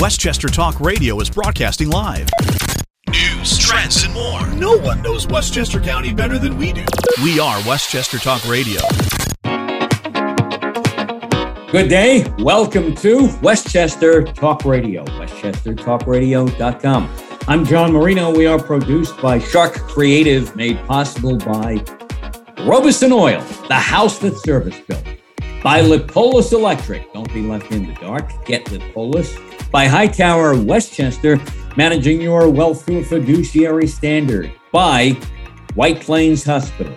Westchester Talk Radio is broadcasting live. News, trends, and more. No one knows Westchester County better than we do. We are Westchester Talk Radio. Good day. Welcome to Westchester Talk Radio, westchestertalkradio.com. I'm John Marino. We are produced by Shark Creative, made possible by Robison Oil, the house that service built. By Lipolis Electric. Don't be left in the dark. Get Lipolis. By Hightower Westchester, managing your wealth through a fiduciary standard. By White Plains Hospital.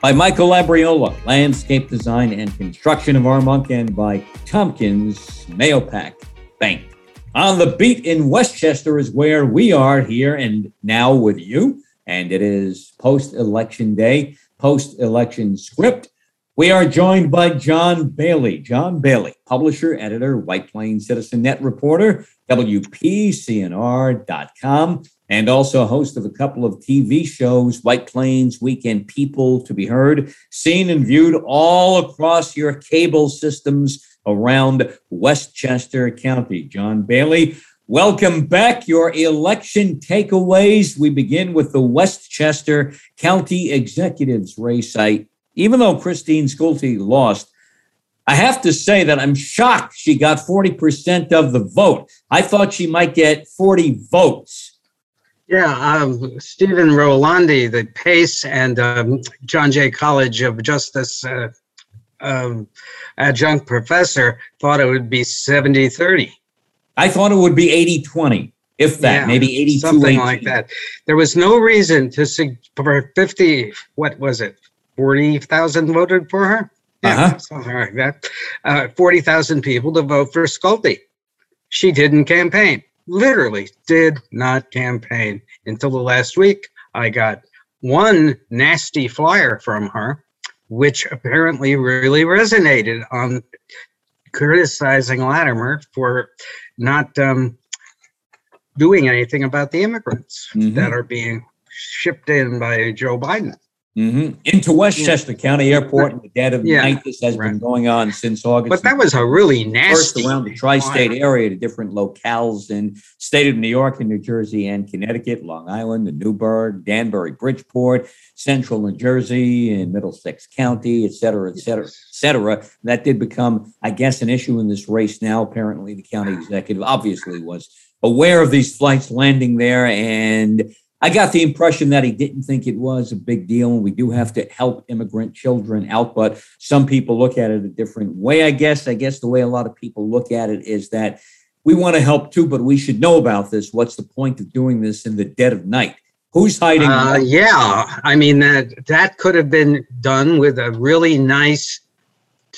By Michael Labriola, landscape design and construction of Armonk, and by Tompkins Mahopac Bank. On the beat in Westchester is where we are here and now with you. And it is post election day, post election script. We are joined by John Bailey. John Bailey, publisher, editor, White Plains Citizen Net reporter, WPCNR.com, and also host of a couple of TV shows, White Plains Weekend People to be heard, seen and viewed all across your cable systems around Westchester County. John Bailey, welcome back. Your election takeaways. We begin with the Westchester County Executives race. I even though Christine Sculti lost, I have to say that I'm shocked she got 40% of the vote. I thought she might get 40 votes. Yeah, um, Stephen Rolandi, the Pace and um, John Jay College of Justice uh, um, adjunct professor, thought it would be 70 30. I thought it would be 80 20 if that, yeah, maybe 82 something 18. like that. There was no reason to for 50, what was it, 40,000 voted for her. Yeah, uh-huh. something like that. Uh, 40,000 people to vote for Sculti. She didn't campaign, literally did not campaign until the last week. I got one nasty flyer from her, which apparently really resonated on criticizing Latimer for not um, doing anything about the immigrants mm-hmm. that are being shipped in by Joe Biden. Mm-hmm. Into Westchester yeah. County Airport in the dead of yeah. night. This has right. been going on since August. But that was a really nasty. First around the tri-state area to different locales in state of New York and New Jersey and Connecticut, Long Island, the Newburgh, Danbury, Bridgeport, Central New Jersey, and Middlesex County, et cetera, et cetera, et cetera. That did become, I guess, an issue in this race. Now, apparently, the county executive obviously was aware of these flights landing there and I got the impression that he didn't think it was a big deal, and we do have to help immigrant children out. But some people look at it a different way, I guess. I guess the way a lot of people look at it is that we want to help too, but we should know about this. What's the point of doing this in the dead of night? Who's hiding? Uh, yeah, I mean that that could have been done with a really nice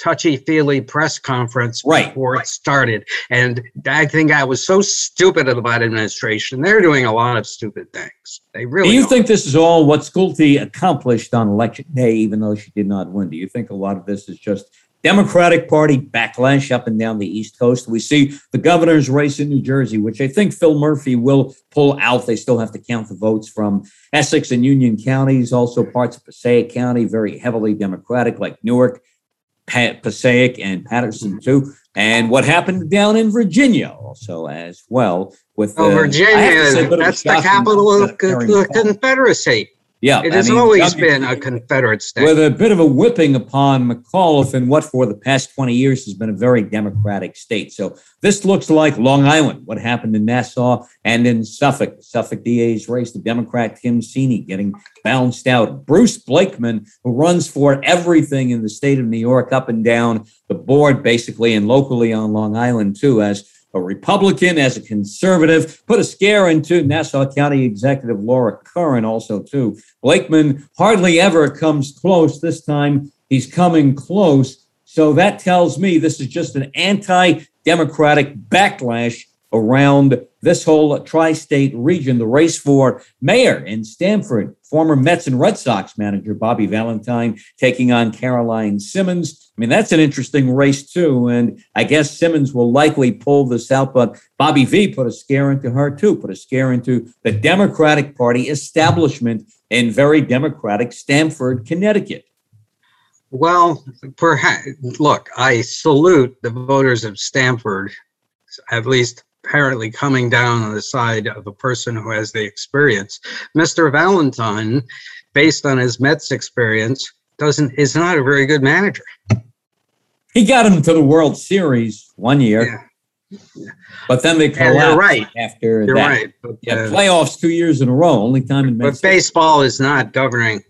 touchy feely press conference right, before right. it started. And I think I was so stupid of the Biden administration. They're doing a lot of stupid things. They really. Do you think this is all what Sculti accomplished on election day, even though she did not win? Do you think a lot of this is just Democratic Party backlash up and down the East Coast? We see the governor's race in New Jersey, which I think Phil Murphy will pull out. They still have to count the votes from Essex and Union counties, also parts of Passaic County, very heavily Democratic, like Newark Passaic and Paterson too, and what happened down in Virginia also as well. With oh, Virginia, say, that's the capital of the Confederacy. Yeah, it has mean, always been a Confederate state. With a bit of a whipping upon McAuliffe in what for the past 20 years has been a very democratic state. So this looks like Long Island, what happened in Nassau and in Suffolk. Suffolk DA's race, the Democrat Tim Sini getting bounced out. Bruce Blakeman, who runs for everything in the state of New York, up and down the board, basically, and locally on Long Island too, as a Republican, as a conservative, put a scare into Nassau County Executive Laura Curran also too. Blakeman hardly ever comes close. This time he's coming close. So that tells me this is just an anti-democratic backlash around this whole tri-state region. The race for mayor in Stamford, former Mets and Red Sox manager Bobby Valentine taking on Caroline Simmons. I mean, that's an interesting race too. And I guess Simmons will likely pull this out, but Bobby V put a scare into her too, put a scare into the Democratic Party establishment in very democratic Stamford, Connecticut. Well, perhaps, look, I salute the voters of Stamford, at least apparently coming down on the side of a person who has the experience. Mr. Valentine, based on his Mets experience, doesn't is not a very good manager. He got him to the World Series one year. Yeah. But then they collapsed right. after you're that. right. But, yeah, uh, playoffs two years in a row. Only time in But baseball is not governing.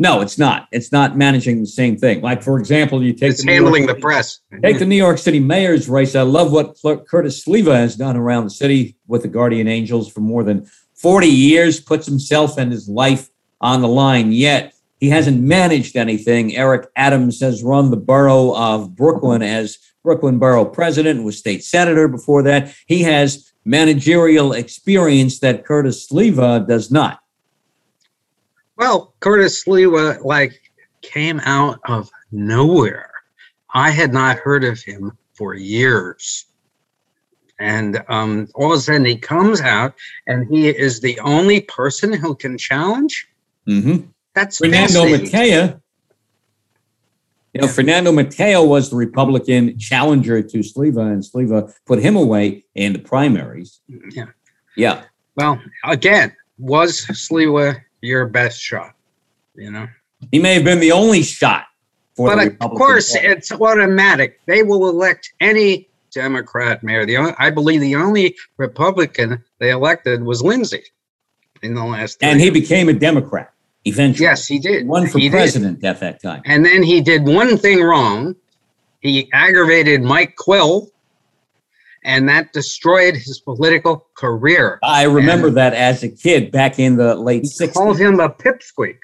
No, it's not. It's not managing the same thing. Like for example, you take it's the handling the press. Take the New York City mayor's race. I love what Curtis Sliwa has done around the city with the Guardian Angels for more than 40 years. Puts himself and his life on the line. Yet he hasn't managed anything. Eric Adams has run the borough of Brooklyn as Brooklyn Borough President, and was state senator before that. He has managerial experience that Curtis Sliwa does not. Well, Curtis Sliwa, like, came out of nowhere. I had not heard of him for years. And um, all of a sudden he comes out and he is the only person who can challenge. Mm-hmm. That's Fernando Mateo. You know, Fernando Mateo was the Republican challenger to Sliwa, and Sliwa put him away in the primaries. Yeah. Yeah. Well, again, was Sliwa your best shot? You know, he may have been the only shot. but of course, party. it's automatic. They will elect any Democrat mayor. The only, I believe the only Republican they elected was Lindsay in the last. And he became a Democrat eventually. Yes, he did. One for he president did. at that time. And then he did one thing wrong. He aggravated Mike Quill, and that destroyed his political career. I remember and that as a kid back in the late 60s. Called him a pipsqueak.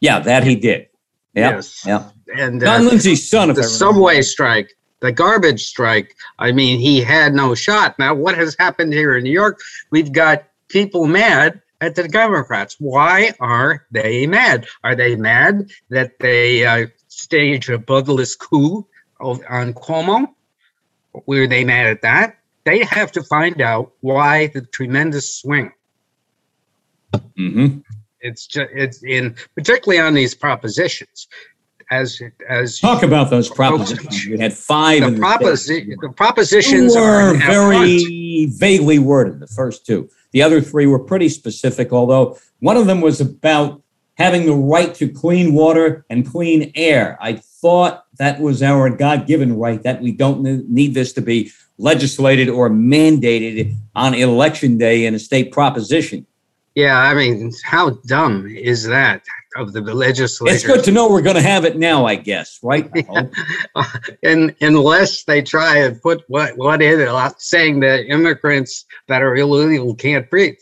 Yeah, that he did. Yep, yes. Yeah. And John uh, Lindsay's son, of the subway strike, the garbage strike. I mean, he had no shot. Now, what has happened here in New York? We've got people mad at the Democrats. Why are they mad? Are they mad that they uh, stage a bloodless coup on Cuomo? Were they mad at that? They have to find out why the tremendous swing. Mm-hmm. It's just it's in particularly on these propositions. As as talk about those propositions, we had five. The, proposi- the propositions were very vaguely worded. The first two. The other three were pretty specific, although one of them was about having the right to clean water and clean air. I thought that was our God given right, that we don't need this to be legislated or mandated on election day in a state proposition. Yeah, I mean, how dumb is that of the legislature? It's good to know we're going to have it now, I guess, right? I and unless they try and put what what in it, uh, saying that immigrants that are illegal can't breathe.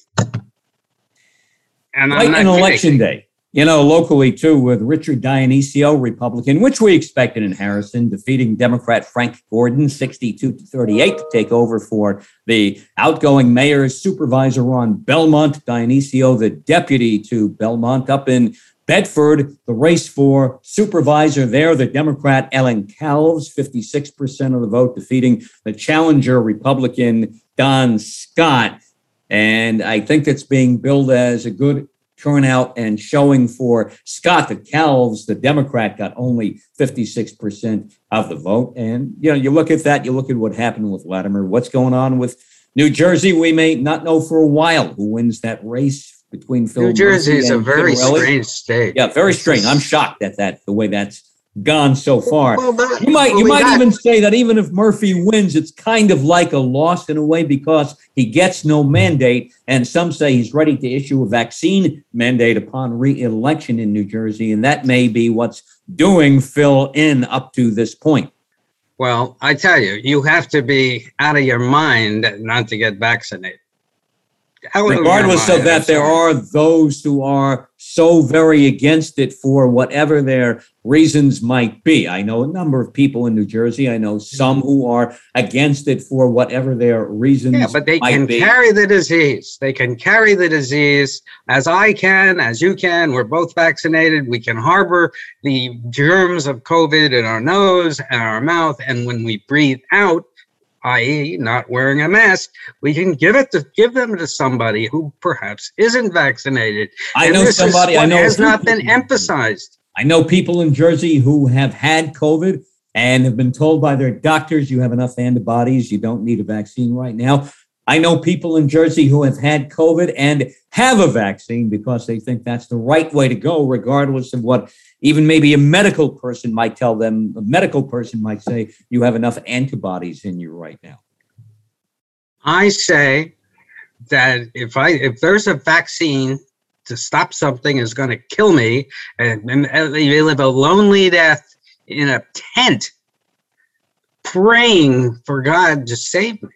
And right on election day, you know, locally too, with Richard Dionisio, Republican, which we expected in Harrison, defeating Democrat Frank Gordon 62 to 38 to take over for the outgoing mayor's supervisor on Belmont. Dionisio, the deputy to Belmont, up in Bedford, the race for supervisor there, the Democrat Ellen Calves, 56% of the vote, defeating the challenger Republican Don Scott. And I think it's being billed as a good turnout and showing for Scott the Calves, the Democrat, got only 56% of the vote. And, you know, you look at that, you look at what happened with Latimer, what's going on with New Jersey. We may not know for a while who wins that race between Phil. New Jersey is a very strange state. Yeah, very strange. I'm shocked at that, the way that's gone so far. Well, that, you might you might even say that even if Murphy wins, it's kind of like a loss in a way because he gets no mandate, and some say he's ready to issue a vaccine mandate upon re-election in New Jersey, and that may be what's doing Phil in up to this point. Well, I tell you, you have to be out of your mind not to get vaccinated. Regardless of that, there are those who are so very against it for whatever their reasons might be. I know a number of people in New Jersey. I know mm-hmm. some who are against it for whatever their reasons. Yeah, but they can be. carry the disease. They can carry the disease as I can, as you can. We're both vaccinated. We can harbor the germs of COVID in our nose and our mouth. And when we breathe out, i.e., not wearing a mask, we can give it to give them to somebody who perhaps isn't vaccinated. I and know somebody. I know has not been emphasized. I know people in Jersey who have had COVID and have been told by their doctors, "You have enough antibodies. You don't need a vaccine right now." I know people in Jersey who have had COVID and have a vaccine because they think that's the right way to go, regardless of what even maybe a medical person might tell them. A medical person might say, you have enough antibodies in you right now. I say that if I if there's a vaccine to stop something is going to kill me, and, and you live a lonely death in a tent, praying for God to save me.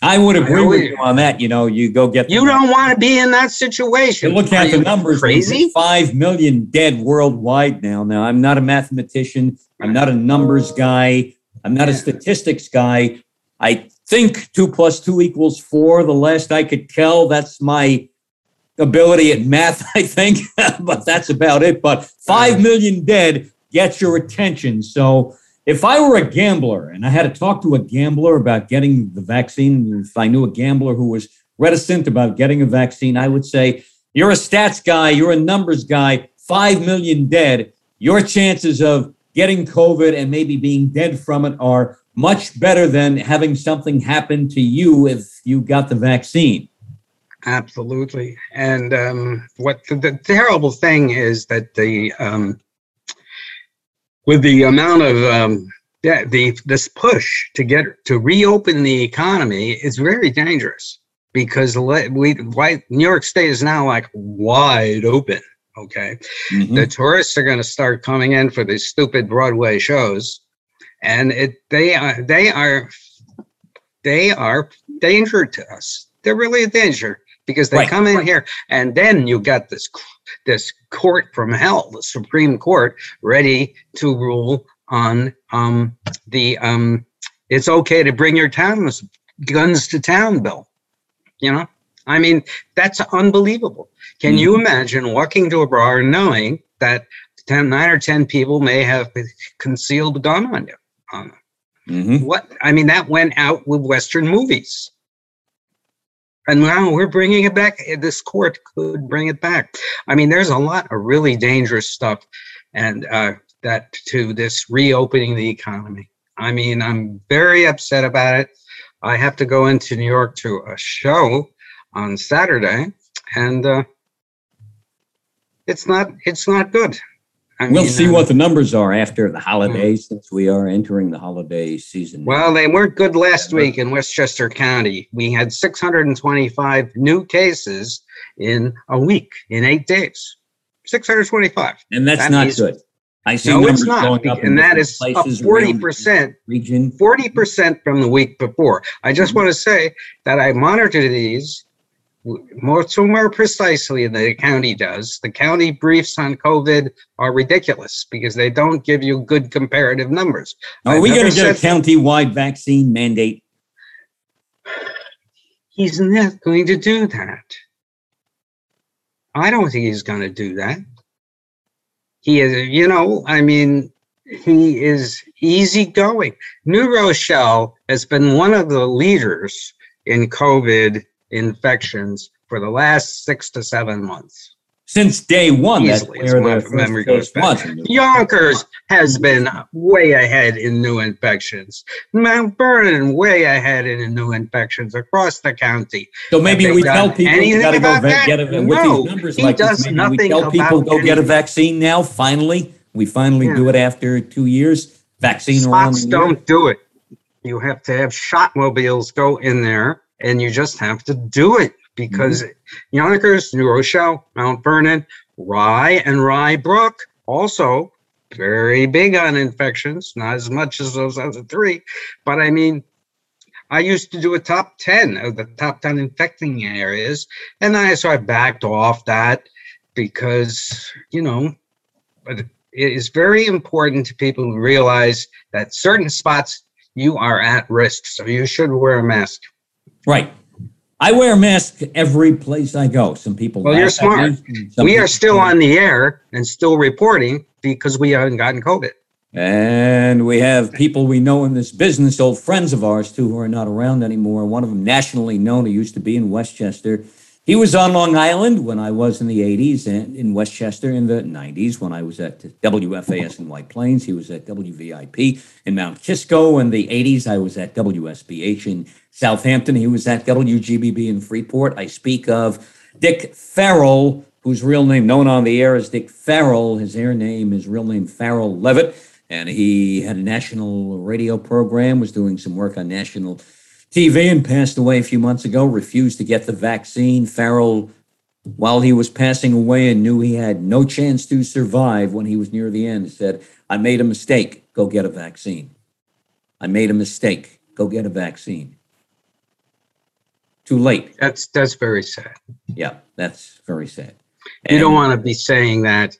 I would agree with you on that. You know, you go get. You don't want to be in that situation. You look at the numbers. Crazy. Five million dead worldwide now. Now, I'm not a mathematician. I'm not a numbers guy. I'm not yeah. a statistics guy. I think two plus two equals four. The last I could tell, that's my ability at math, I think, but that's about it. But five million dead gets your attention. So if I were a gambler and I had to talk to a gambler about getting the vaccine, if I knew a gambler who was reticent about getting a vaccine, I would say, You're a stats guy, you're a numbers guy, 5 million dead. Your chances of getting COVID and maybe being dead from it are much better than having something happen to you if you got the vaccine. Absolutely. And um, what the, the, terrible thing is that the um, with the amount of um, the this push to get to reopen the economy is very dangerous because we why New York State is now like wide open. Okay, mm-hmm. the tourists are going to start coming in for these stupid Broadway shows, and it they are they are they are danger to us. They're really a danger because they right. come in here and then you got this this court from hell, the Supreme Court, ready to rule on um, the um, it's okay to bring your towns guns to town bill. You know, I mean that's unbelievable. Can mm-hmm. you imagine walking to a bar knowing that 10, nine or ten people may have concealed a gun on you? On mm-hmm. What I mean, that went out with Western movies. And now we're bringing it back. This court could bring it back. I mean, there's a lot of really dangerous stuff, and uh, that to this reopening the economy. I mean, I'm very upset about it. I have to go into New York to a show on Saturday, and uh, it's not it's not good. I we'll see uh, what the numbers are after the holidays, hmm. since we are entering the holiday season. Well, they weren't good last week in Westchester County. We had 625 new cases in a week, in eight days. 625. And that's that not means, good. I see no, it's not, and that is up 40% region. 40% from the week before. I just mm-hmm. want to say that I monitor these more more precisely than the county does. The county briefs on COVID are ridiculous because they don't give you good comparative numbers. Are I've we going to get a county-wide vaccine mandate? He's not going to do that. I don't think he's going to do that. He is, you know, I mean, he is easygoing. New Rochelle has been one of the leaders in COVID infections for the last six to seven months. Since day one, Easily, that's where the memory goes back. Yonkers has been way ahead in new infections. Mount Vernon way ahead in new infections across the county. So maybe we tell people you got to go get a with no, these numbers like this. Maybe we tell people go get a vaccine now. Finally, we finally yeah. do it after two years. Vaccine Spots don't do it. You have to have shot mobiles go in there and you just have to do it because mm-hmm. Yonkers, New Rochelle, Mount Vernon, Rye, and Rye Brook also very big on infections, not as much as those other three, but I mean, I used to do a top 10 of the top 10 infecting areas, and then I so I backed off that because, you know, but it is very important to people to realize that certain spots you are at risk, so you should wear a mask. Right. I wear a mask every place I go. Some people. Well, you're smart. We are still on the air and still reporting because we haven't gotten COVID. And we have people we know in this business, old friends of ours too, who are not around anymore. One of them, nationally known, who used to be in Westchester, He was on Long Island when I was in the 80s and in Westchester in the 90s when I was at WFAS in White Plains. He was at WVIP in Mount Kisco in the 80s. I was at WSBH in Southampton. He was at WGBB in Freeport. I speak of Dick Farrell, whose real name, known on the air as Dick Farrell. His air name, his real name, Farrell Levitt. And he had a national radio program, was doing some work on national TV and passed away a few months ago, refused to get the vaccine. Farrell, while he was passing away and knew he had no chance to survive when he was near the end, said, I made a mistake. Go get a vaccine. I made a mistake. Go get a vaccine. Too late. That's that's very sad. Yeah, that's very sad. And you don't want to be saying that.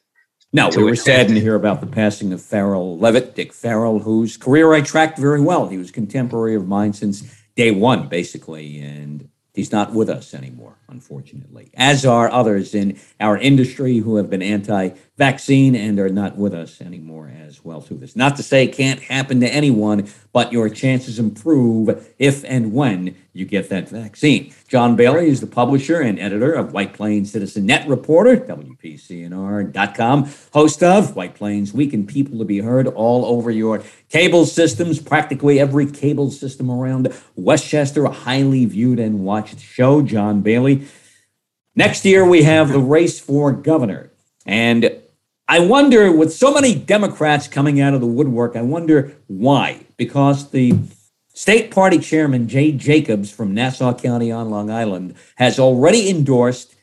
No, we were saddened to hear about the passing of Farrell Levitt, Dick Farrell, whose career I tracked very well. He was a contemporary of mine since day one, basically, and he's not with us anymore, unfortunately, as are others in our industry who have been anti vaccine and are not with us anymore as well through this. Not to say it can't happen to anyone, but your chances improve if and when you get that vaccine. John Bailey is the publisher and editor of White Plains Citizen Net Reporter, WPCNR.com, host of White Plains Week and People to be Heard all over your cable systems, practically every cable system around Westchester, a highly viewed and watched show. John Bailey. Next year, we have the race for governor. And I wonder, with so many Democrats coming out of the woodwork, I wonder why. Because the state party chairman, Jay Jacobs from Nassau County on Long Island, has already endorsed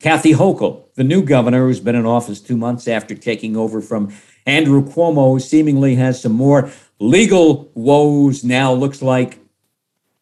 Kathy Hochul, the new governor who's been in office two months after taking over from Andrew Cuomo, who seemingly has some more legal woes now. Looks like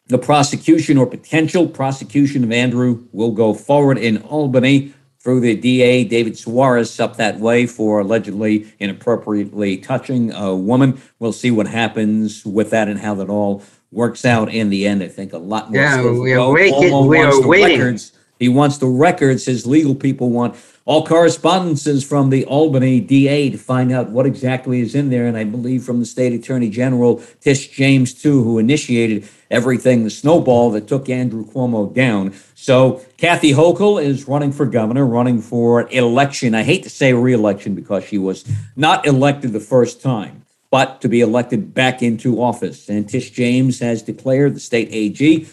the prosecution or potential prosecution of Andrew will go forward in Albany through the DA, David Soares, up that way for allegedly inappropriately touching a woman. We'll see what happens with that and how that all works out in the end. I think a lot more. Yeah, we are waiting. We are waiting. Records. He wants the records. His legal people want all correspondences from the Albany DA to find out what exactly is in there. And I believe from the state attorney general, Tish James, too, who initiated everything, the snowball that took Andrew Cuomo down. So Kathy Hochul is running for governor, running for election. I hate to say reelection because she was not elected the first time, but to be elected back into office. And Tish James has declared the state AG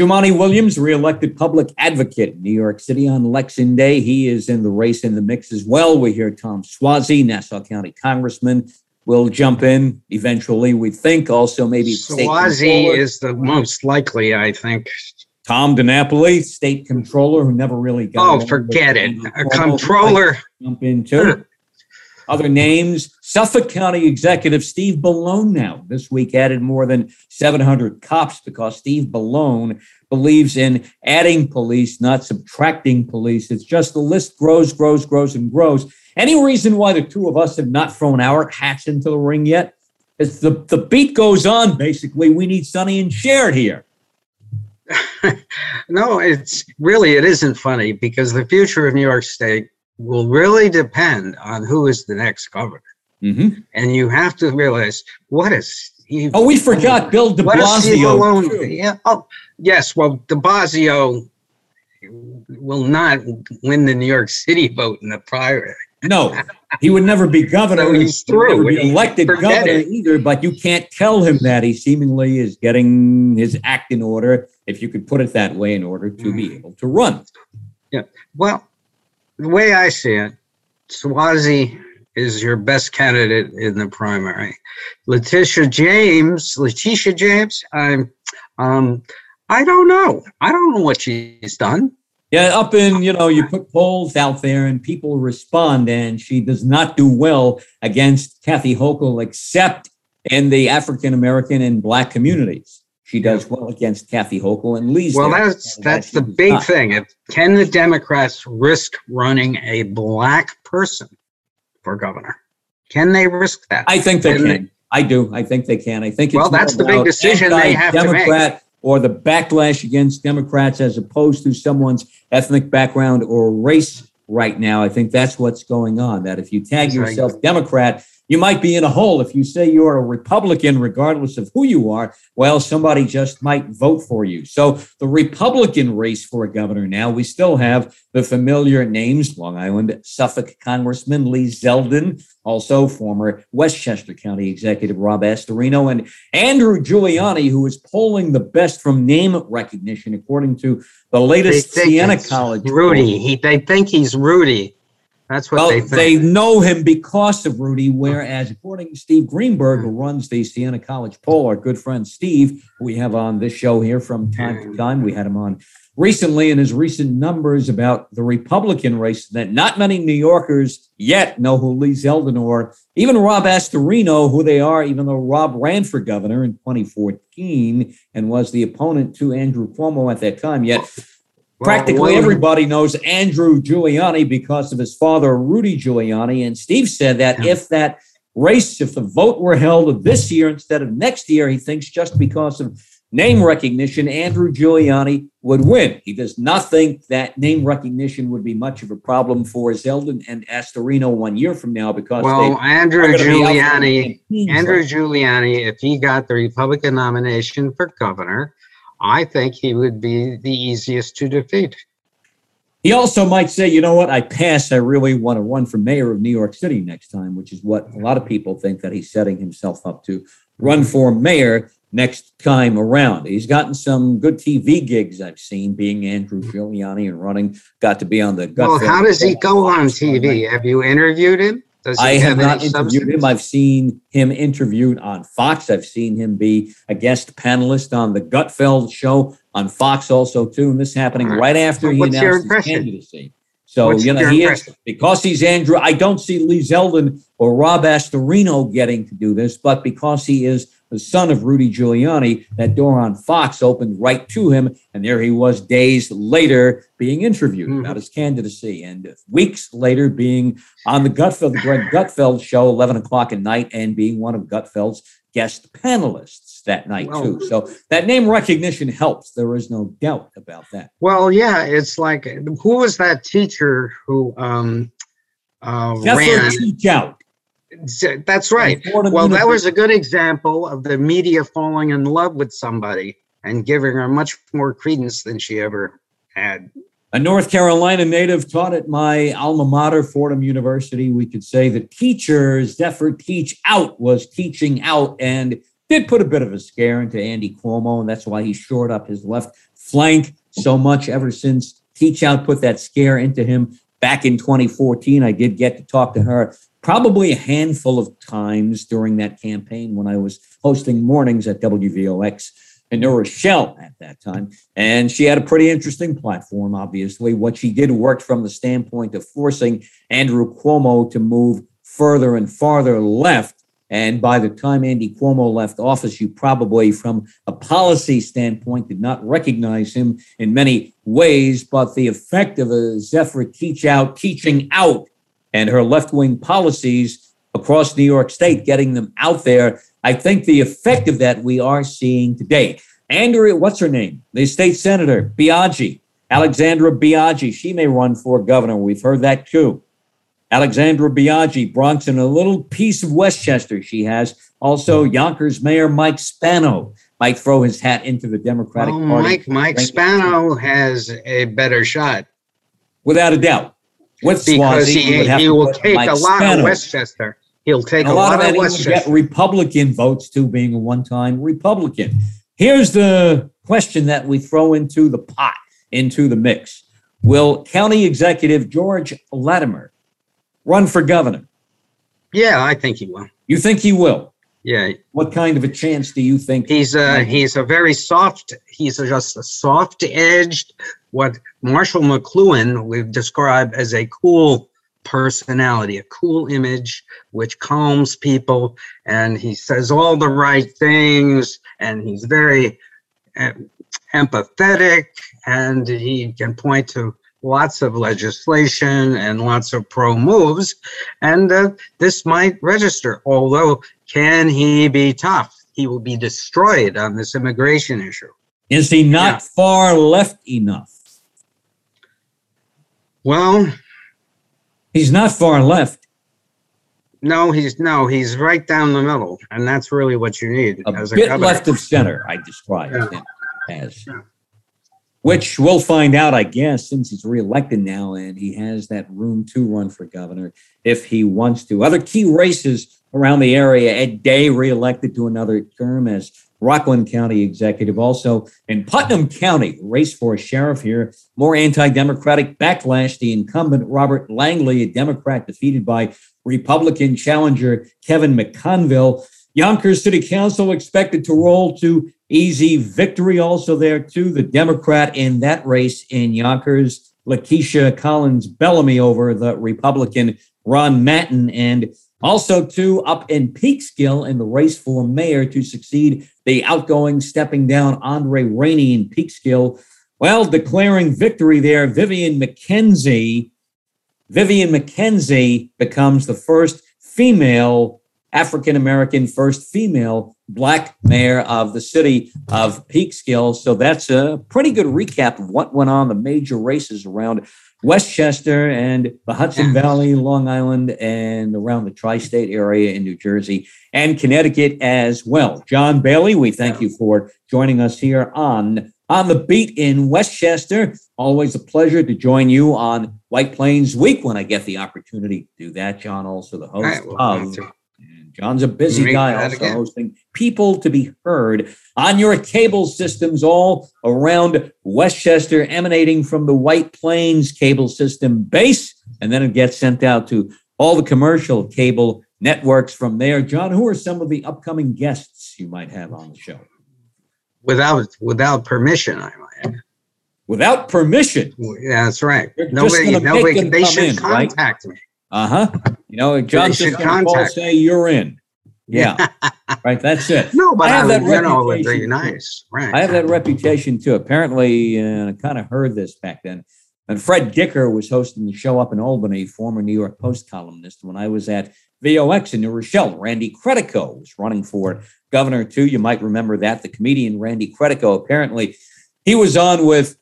Jumaane Williams, reelected public advocate in New York City on Election Day. He is in the race in the mix as well. We hear Tom Suozzi, Nassau County Congressman, will jump in eventually, we think. Also, maybe Suozzi is the most likely, I think. Tom DiNapoli, state controller, who never really got. Oh, forget it. A controller. Jump into. Other names Suffolk County Executive Steve Bellone now this week added more than 700 cops because Steve Bellone believes in adding police, not subtracting police. It's just the list grows, grows, grows, and grows. Any reason why the two of us have not thrown our hats into the ring yet? As the, the beat goes on, basically, we need Sonny and Cher here. no, it's really it isn't funny because the future of New York State will really depend on who is the next governor. Mm-hmm. And you have to realize what is Steve. Oh, we forgot Bill de Blasio. Yeah. Oh, yes. Well, de Blasio will not win the New York City vote in the primary. No, he would never be governor. So he's through. He be elected governor it. either, but you can't tell him that. He seemingly is getting his act in order, if you could put it that way, in order to mm. be able to run. Yeah. Well, the way I see it, Suozzi is your best candidate in the primary. Letitia James, Letitia James, I'm, um, I don't know. I don't know what she's done. Yeah, up in, you know, you put polls out there and people respond, and she does not do well against Kathy Hochul, except in the African American and Black communities. She does well against Kathy Hochul and Lee's. Well, that's that's the big not. thing. If, can the Democrats risk running a black person for governor? Can they risk that? I think they can. They? I do. I think they can. I think it's well, that's the big decision they have to make. Or the backlash against Democrats as opposed to someone's ethnic background or race right now. I think that's what's going on. That if you tag yourself Democrat, you might be in a hole if you say you're a Republican, regardless of who you are. Well, somebody just might vote for you. So, the Republican race for a governor now, we still have the familiar names Long Island, Suffolk Congressman Lee Zeldin, also former Westchester County Executive Rob Astorino, and Andrew Giuliani, who is polling the best from name recognition, according to the latest Siena College. Rudy. He, they think he's Rudy. That's what well, they think. They know him because of Rudy, whereas according to Steve Greenberg, who runs the Siena College poll, our good friend Steve, who we have on this show here from time to time, we had him on recently in his recent numbers about the Republican race that not many New Yorkers yet know who Lee Zeldin or even Rob Astorino, who they are, even though Rob ran for governor in 2014 and was the opponent to Andrew Cuomo at that time. Yet Practically everybody knows Andrew Giuliani because of his father, Rudy Giuliani. And Steve said that yeah. if that race, if the vote were held this year instead of next year, he thinks just because of name recognition, Andrew Giuliani would win. He does not think that name recognition would be much of a problem for Zeldin and Astorino one year from now because well, Andrew Giuliani, Andrew Giuliani, if he got the Republican nomination for governor, I think he would be the easiest to defeat. He also might say, you know what, I pass. I really want to run for mayor of New York City next time, which is what a lot of people think that he's setting himself up to run for mayor next time around. He's gotten some good TV gigs I've seen, being Andrew Giuliani and running. Got to be on the. Gut well, how does he go on TV? Have you interviewed him? I have, have not interviewed substance? him. I've seen him interviewed on Fox. I've seen him be a guest panelist on the Gutfeld show on Fox also too. And this happening right, right after so he announced his candidacy. So what's you know he impression? is because he's Andrew. I don't see Lee Zeldin or Rob Astorino getting to do this, but because he is the son of Rudy Giuliani, that door on Fox opened right to him. And there he was days later being interviewed mm-hmm. about his candidacy. And weeks later being on the Gutfeld, the Greg Gutfeld show, 11 o'clock at night, and being one of Gutfeld's guest panelists that night, well, too. So that name recognition helps. There is no doubt about that. Well, yeah, it's like who was that teacher who um, uh, ran? Teachout. That's right. Well, that was a good example of the media falling in love with somebody and giving her much more credence than she ever had. A North Carolina native taught at my alma mater, Fordham University. We could say the teachers' effort Teachout was teaching out and did put a bit of a scare into Andy Cuomo. And that's why he shored up his left flank so much ever since Teachout put that scare into him back in 2014. I did get to talk to her probably a handful of times during that campaign when I was hosting mornings at WVOX in New Rochelle at that time. And she had a pretty interesting platform, obviously. What she did worked from the standpoint of forcing Andrew Cuomo to move further and farther left. And by the time Andy Cuomo left office, you probably, from a policy standpoint, did not recognize him in many ways. But the effect of a Zephyr Teachout, teaching out and her left wing policies across New York State, getting them out there. I think the effect of that we are seeing today. Andrea, what's her name? The state senator, Biaggi, Alexandra Biaggi. She may run for governor. We've heard that too. Alexandra Biaggi, Bronx, and a little piece of Westchester she has. Also, Yonkers Mayor Mike Spano might throw his hat into the Democratic oh, Party. Mike, Mike Spano has a better shot. Without a doubt with because Suozzi, he, he will take Mike a lot Spano. of Westchester. He'll take a, a, lot, lot of, of Westchester. Get Republican votes too, being a one-time Republican. Here's the question that we throw into the pot, into the mix: Will County Executive George Latimer run for governor? Yeah, I think he will. You think he will? Yeah. What kind of a chance do you think? He's a he's a very soft. He's a, just a soft edged. What Marshall McLuhan we've described as a cool personality, a cool image which calms people, and he says all the right things, and he's very uh, empathetic, and he can point to lots of legislation and lots of pro moves, and uh, this might register. Although, can he be tough? He will be destroyed on this immigration issue. Is he not yeah. far left enough? Well, he's not far left. No, he's no, he's right down the middle, and that's really what you need a as a bit governor. left of center. I describe yeah. him as, yeah. Which we'll find out, I guess, since he's reelected now, and he has that room to run for governor if he wants to. Other key races around the area: Ed Day reelected to another term as Rockland County executive. Also in Putnam County, race for sheriff here. More anti Democratic backlash. The incumbent Robert Langley, a Democrat, defeated by Republican challenger Kevin McConville. Yonkers City Council expected to roll to easy victory. Also there, too, the Democrat in that race in Yonkers, Lakisha Collins Bellamy over the Republican Ron Matten. And also, too, up in Peekskill in the race for mayor to succeed the outgoing stepping down Andre Rainey in Peekskill. Well, declaring victory there, Vivian McKenzie. Vivian McKenzie becomes the first female African American, first female black mayor of the city of Peekskill. So that's a pretty good recap of what went on the major races around Westchester and the Hudson Valley, Long Island, and around the tri state area in New Jersey and Connecticut as well. John Bailey, we thank you for joining us here on on the beat in Westchester. Always a pleasure to join you on White Plains Week when I get the opportunity to do that. John, also the host right, well, of John's a busy guy, also again. hosting People to Be Heard on your cable systems all around Westchester, emanating from the White Plains cable system base. And then it gets sent out to all the commercial cable networks from there. John, who are some of the upcoming guests you might have on the show? Without without permission, I might. Without permission. Yeah, that's right. You're nobody, nobody. They should in, contact right? me. Uh huh. You know, John just say you're in. Yeah. right. That's it. No, but I have that you know, very nice. Right. I have that reputation too. Apparently, uh, I kind of heard this back then. And Fred Dicker was hosting the show up in Albany, former New York Post columnist. When I was at VOX in New Rochelle, Randy Credico was running for governor too. You might remember that. The comedian Randy Credico, apparently, he was on with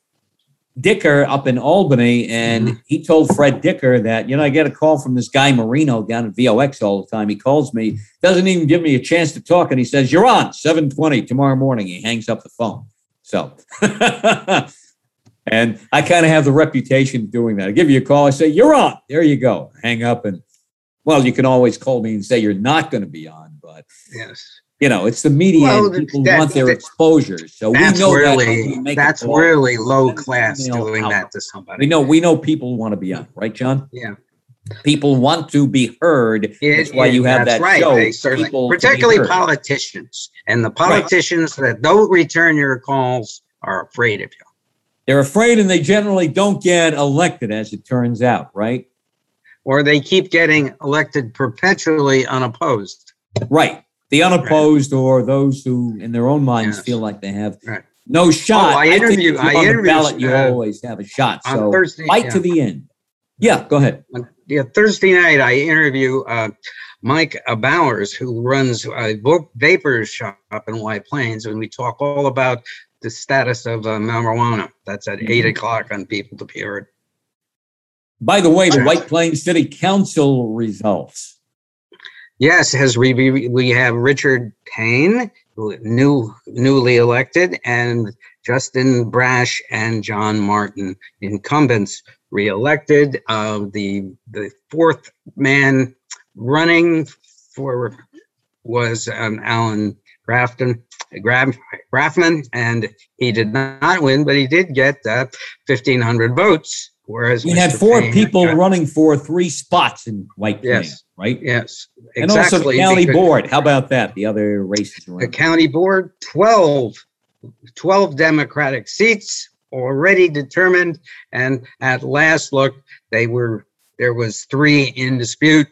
Dicker up in Albany, and mm-hmm. he told Fred Dicker that, you know, I get a call from this guy Marino down at VOX all the time. He calls me, doesn't even give me a chance to talk, and he says, You're on 720 tomorrow morning. He hangs up the phone. So and I kind of have the reputation of doing that. I give you a call, I say, You're on. There you go. Hang up and well, you can always call me and say you're not going to be on, but yes you know, it's the media well, people that, want their that, exposure. So we know really, that that's really low class doing out. that to somebody. We know we know people want to be on, right, John? Yeah. People want to be heard. It, that's why you have that right. show. People particularly politicians. And the politicians right. that don't return your calls are afraid of you. They're afraid and they generally don't get elected, as it turns out, right? Or they keep getting elected perpetually unopposed. Right the unopposed right. or those who, in their own minds, yes. feel like they have right. no shot. Oh, I interviewed. I, I interviewed. Ballot, you uh, always have a shot. So Thursday, fight yeah. to the end. Yeah, go ahead. Yeah, Thursday night I interview uh, Mike Bowers, who runs a vapors shop in White Plains, and we talk all about the status of uh, marijuana. That's at mm-hmm. eight o'clock on People to Be Heard. By the way, the White Plains City Council results. Yes, as we we have Richard Payne, new newly elected, and Justin Brasch and John Martin, incumbents, reelected. Uh, the the fourth man running for was um, Alan Grafton, Graf, Grafman, and he did not win, but he did get uh, 1,500 votes. Whereas we Mr. had four Payne people got, running for three spots in White Plains. Yes right? Yes, exactly. And also the county board. How about that? The other races around. The county board, 12, 12 Democratic seats already determined, and at last look, they were there was three in dispute.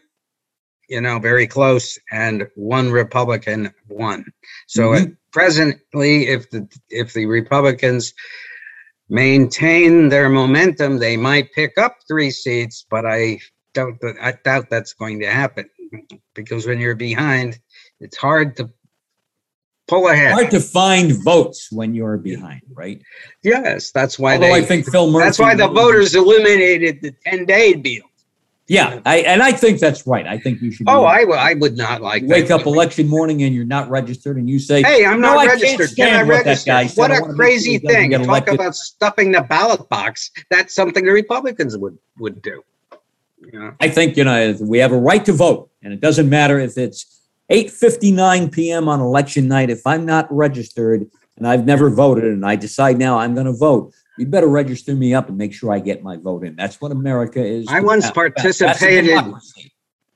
You know, very close, and one Republican won. So mm-hmm. presently, if the if the Republicans maintain their momentum, they might pick up three seats, but I doubt that I doubt that's going to happen because when you're behind, it's hard to pull ahead. Hard to find votes when you're behind, right? Yes, that's why. Although they, I think Phil Murphy. That's why the voters eliminated the 10 day deal. Yeah, I, and I think that's right. I think you should. Oh, I, I would not like. Wake up election morning and you're not registered, and you say, "Hey, I'm not no, registered. Can I register?" What, what a crazy thing! Talk elected. about stuffing the ballot box. That's something the Republicans would would do. Yeah. I think you know we have a right to vote, and it doesn't matter if it's 8:59 p.m. on election night. If I'm not registered and I've never voted, and I decide now I'm going to vote, you better register me up and make sure I get my vote in. That's what America is. I once participated.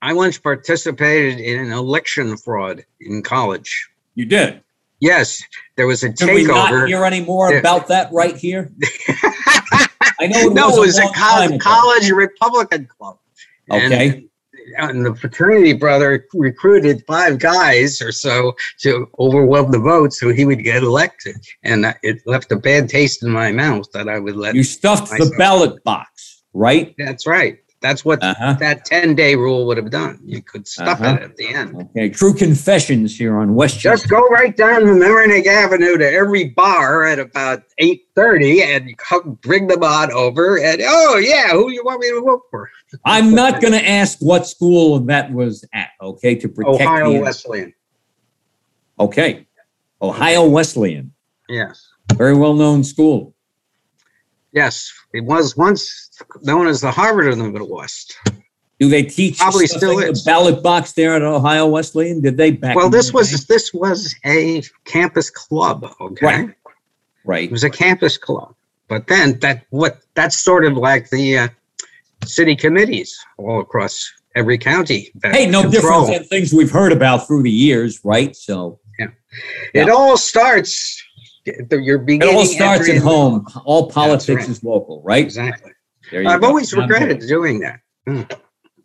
I once participated in an election fraud in college. You did. Yes, there was a Can takeover. we not hear any more there. about that right here? I know it no, was, it was a, a college, college Republican club. Okay and the fraternity brother recruited five guys or so to overwhelm the vote so he would get elected. And it left a bad taste in my mouth that I would let. You stuffed myself. the ballot box, right? That's right. That's what uh-huh. that 10 day rule would have done. You could stop uh-huh. it at the end. Okay. True confessions here on West. Just go right down the Mamaroneck Avenue to every bar at about 8.30 and bring them on over. And, oh, yeah, who you want me to vote for? I'm not going to ask what school that was at, okay, to protect Ohio Wesleyan. Okay. Ohio Wesleyan. Yes. Very well known school. Yes, it was once known as the Harvard of the Middle West. Do they teach probably still is. the ballot box there at Ohio Wesleyan? Did they back? Well, this was day? this was a campus club. Okay, right. right. It was a campus club, but then that what that's sort of like the uh, city committees all across every county. Hey, no control. different than things we've heard about through the years, right? So yeah, it all starts you're beginning. It all starts at home. All politics right. is local, right? Exactly. I've go. always John regretted Bailey. doing that. Hmm.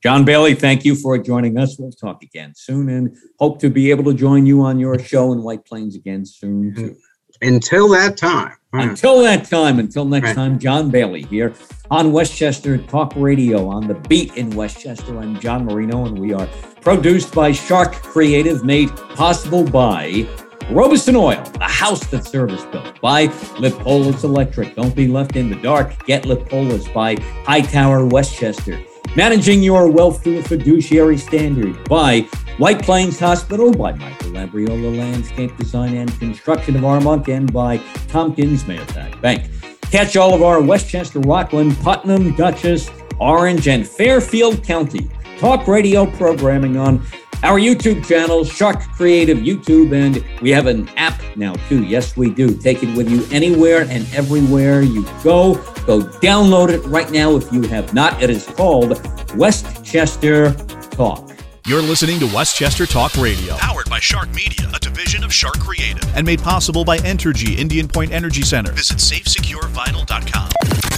John Bailey, thank you for joining us. We'll talk again soon and hope to be able to join you on your show in White Plains again soon. Too. Until that time. Hmm. Until that time, until next right. time, John Bailey here on Westchester Talk Radio on the beat in Westchester. I'm John Marino, and we are produced by Shark Creative, made possible by Robison Oil, the house that service built by Lippolis Electric. Don't be left in the dark. Get Lippolis by Hightower Westchester. Managing your wealth through a fiduciary standard by White Plains Hospital, by Michael Labriola Landscape Design and Construction of Armonk, and by Tompkins Mahopac Bank. Catch all of our Westchester, Rockland, Putnam, Dutchess, Orange, and Fairfield County talk radio programming on our YouTube channel, Shark Creative YouTube, and we have an app now too. Yes, we do. Take it with you anywhere and everywhere you go. Go download it right now if you have not. It is called Westchester Talk. You're listening to Westchester Talk Radio, powered by Shark Media, a division of Shark Creative, and made possible by Entergy Indian Point Energy Center. Visit safesecurevital.com.